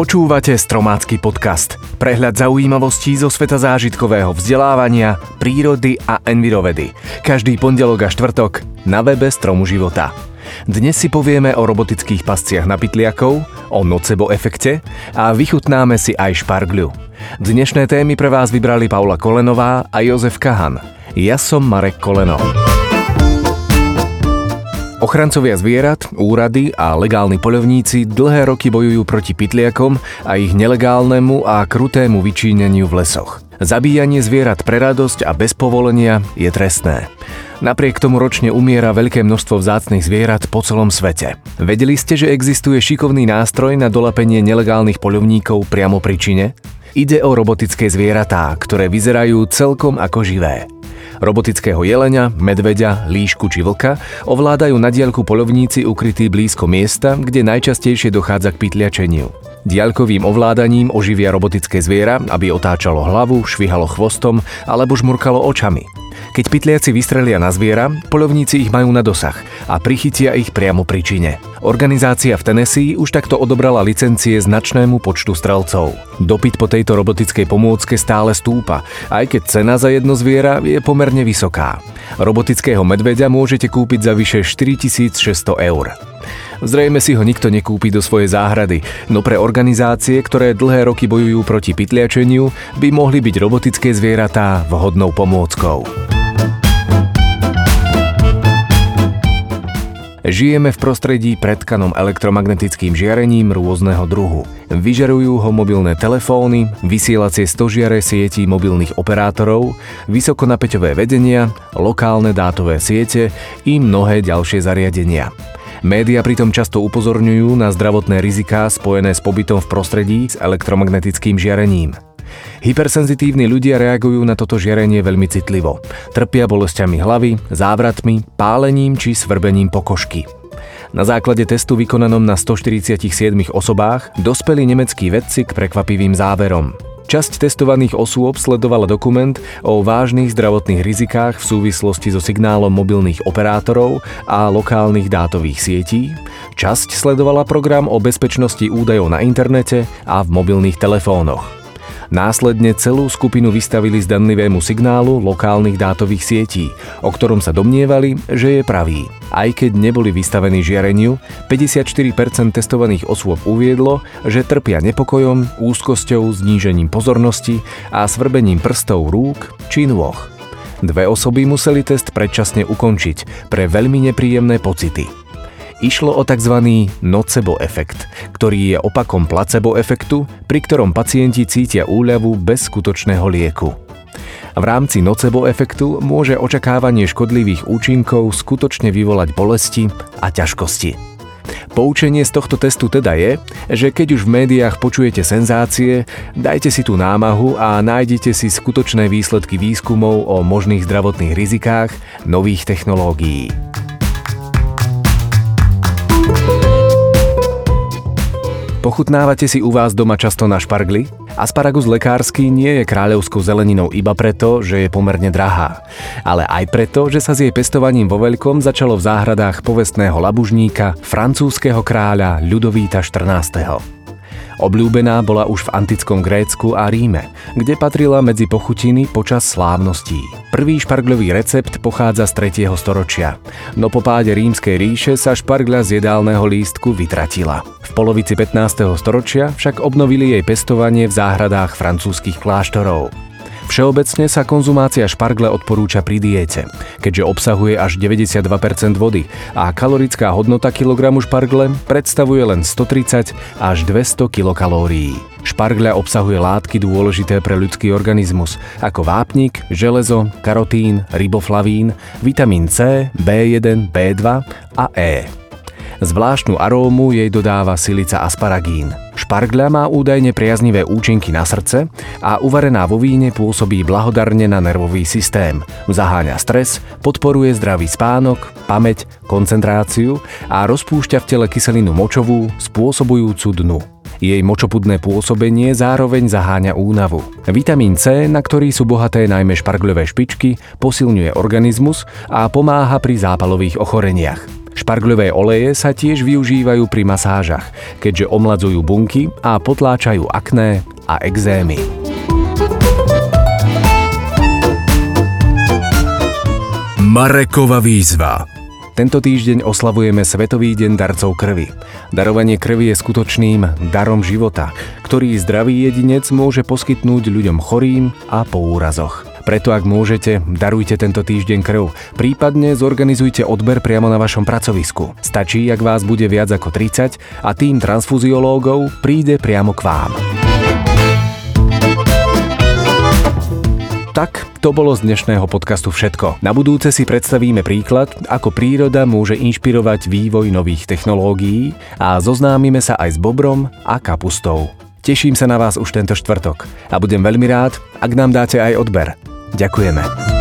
Počúvate Stromácky podcast. Prehľad zaujímavostí zo sveta zážitkového vzdelávania, prírody a envirovedy. Každý pondelok a štvrtok na webe Stromu života. Dnes si povieme o robotických pasciach na pytliakov, o nocebo efekte a vychutnáme si aj špargľu. Dnešné témy pre vás vybrali Paula Kolenová a Jozef Kahan. Ja som Marek Koleno. Ochrancovia zvierat, úrady a legálni poľovníci dlhé roky bojujú proti pytliakom a ich nelegálnemu a krutému vyčíneniu v lesoch. Zabíjanie zvierat pre radosť a bez povolenia je trestné. Napriek tomu ročne umiera veľké množstvo vzácnych zvierat po celom svete. Vedeli ste, že existuje šikovný nástroj na dolapenie nelegálnych poľovníkov priamo pri čine? Ide o robotické zvieratá, ktoré vyzerajú celkom ako živé. Robotického jelenia, medveďa, líšku či vlka ovládajú na diaľku polovníci ukrytí blízko miesta, kde najčastejšie dochádza k pytliačeniu. Diaľkovým ovládaním oživia robotické zviera, aby otáčalo hlavu, švihalo chvostom alebo žmurkalo očami. Keď pytliaci vystrelia na zviera, polovníci ich majú na dosah a prichytia ich priamo pri čine. Organizácia v Tennessee už takto odobrala licencie značnému počtu strelcov. Dopyt po tejto robotickej pomôcke stále stúpa, aj keď cena za jedno zviera je pomerne vysoká. Robotického medveďa môžete kúpiť za vyše 4600 eur. Zrejme si ho nikto nekúpi do svojej záhrady, no pre organizácie, ktoré dlhé roky bojujú proti pytliačeniu, by mohli byť robotické zvieratá vhodnou pomôckou. Žijeme v prostredí predkanom elektromagnetickým žiarením rôzneho druhu. Vyžarujú ho mobilné telefóny, vysielacie stožiare sietí mobilných operátorov, vysokonapeťové vedenia, lokálne dátové siete i mnohé ďalšie zariadenia. Média pritom často upozorňujú na zdravotné riziká spojené s pobytom v prostredí s elektromagnetickým žiarením. Hypersenzitívni ľudia reagujú na toto žiarenie veľmi citlivo. Trpia bolestiami hlavy, závratmi, pálením či svrbením pokožky. Na základe testu vykonanom na 147 osobách dospeli nemeckí vedci k prekvapivým záverom. Časť testovaných osôb sledovala dokument o vážnych zdravotných rizikách v súvislosti so signálom mobilných operátorov a lokálnych dátových sietí. Časť sledovala program o bezpečnosti údajov na internete a v mobilných telefónoch. Následne celú skupinu vystavili zdanlivému signálu lokálnych dátových sietí, o ktorom sa domnievali, že je pravý. Aj keď neboli vystavení žiareniu, 54% testovaných osôb uviedlo, že trpia nepokojom, úzkosťou, znížením pozornosti a svrbením prstov rúk či nôh. Dve osoby museli test predčasne ukončiť pre veľmi nepríjemné pocity. Išlo o tzv. nocebo efekt, ktorý je opakom placebo efektu, pri ktorom pacienti cítia úľavu bez skutočného lieku. V rámci nocebo efektu môže očakávanie škodlivých účinkov skutočne vyvolať bolesti a ťažkosti. Poučenie z tohto testu teda je, že keď už v médiách počujete senzácie, dajte si tú námahu a nájdete si skutočné výsledky výskumov o možných zdravotných rizikách nových technológií. Pochutnávate si u vás doma často na špargli? Asparagus lekársky nie je kráľovskou zeleninou iba preto, že je pomerne drahá, ale aj preto, že sa s jej pestovaním vo veľkom začalo v záhradách povestného labužníka francúzského kráľa Ľudovíta 14. Obľúbená bola už v antickom Grécku a Ríme, kde patrila medzi pochutiny počas slávností. Prvý špargľový recept pochádza z 3. storočia, no po páde rímskej ríše sa špargľa z jedálneho lístku vytratila. V polovici 15. storočia však obnovili jej pestovanie v záhradách francúzskych kláštorov. Všeobecne sa konzumácia špargle odporúča pri diete, keďže obsahuje až 92% vody a kalorická hodnota kilogramu špargle predstavuje len 130 až 200 kilokalórií. Špargľa obsahuje látky dôležité pre ľudský organizmus, ako vápnik, železo, karotín, riboflavín, vitamín C, B1, B2 a E. Zvláštnu arómu jej dodáva silica asparagín. Špargľa má údajne priaznivé účinky na srdce a uvarená vo víne pôsobí blahodarne na nervový systém. Zaháňa stres, podporuje zdravý spánok, pamäť, koncentráciu a rozpúšťa v tele kyselinu močovú, spôsobujúcu dnu. Jej močopudné pôsobenie zároveň zaháňa únavu. Vitamín C, na ktorý sú bohaté najmä špargľové špičky, posilňuje organizmus a pomáha pri zápalových ochoreniach. Špargľové oleje sa tiež využívajú pri masážach, keďže omladzujú bunky a potláčajú akné a exémy. Marekova výzva tento týždeň oslavujeme Svetový deň darcov krvi. Darovanie krvi je skutočným darom života, ktorý zdravý jedinec môže poskytnúť ľuďom chorým a po úrazoch. Preto ak môžete, darujte tento týždeň krv, prípadne zorganizujte odber priamo na vašom pracovisku. Stačí, ak vás bude viac ako 30 a tým transfuziológov príde priamo k vám. Tak, to bolo z dnešného podcastu všetko. Na budúce si predstavíme príklad, ako príroda môže inšpirovať vývoj nových technológií a zoznámime sa aj s bobrom a kapustou. Teším sa na vás už tento štvrtok a budem veľmi rád, ak nám dáte aj odber. Ďakujeme.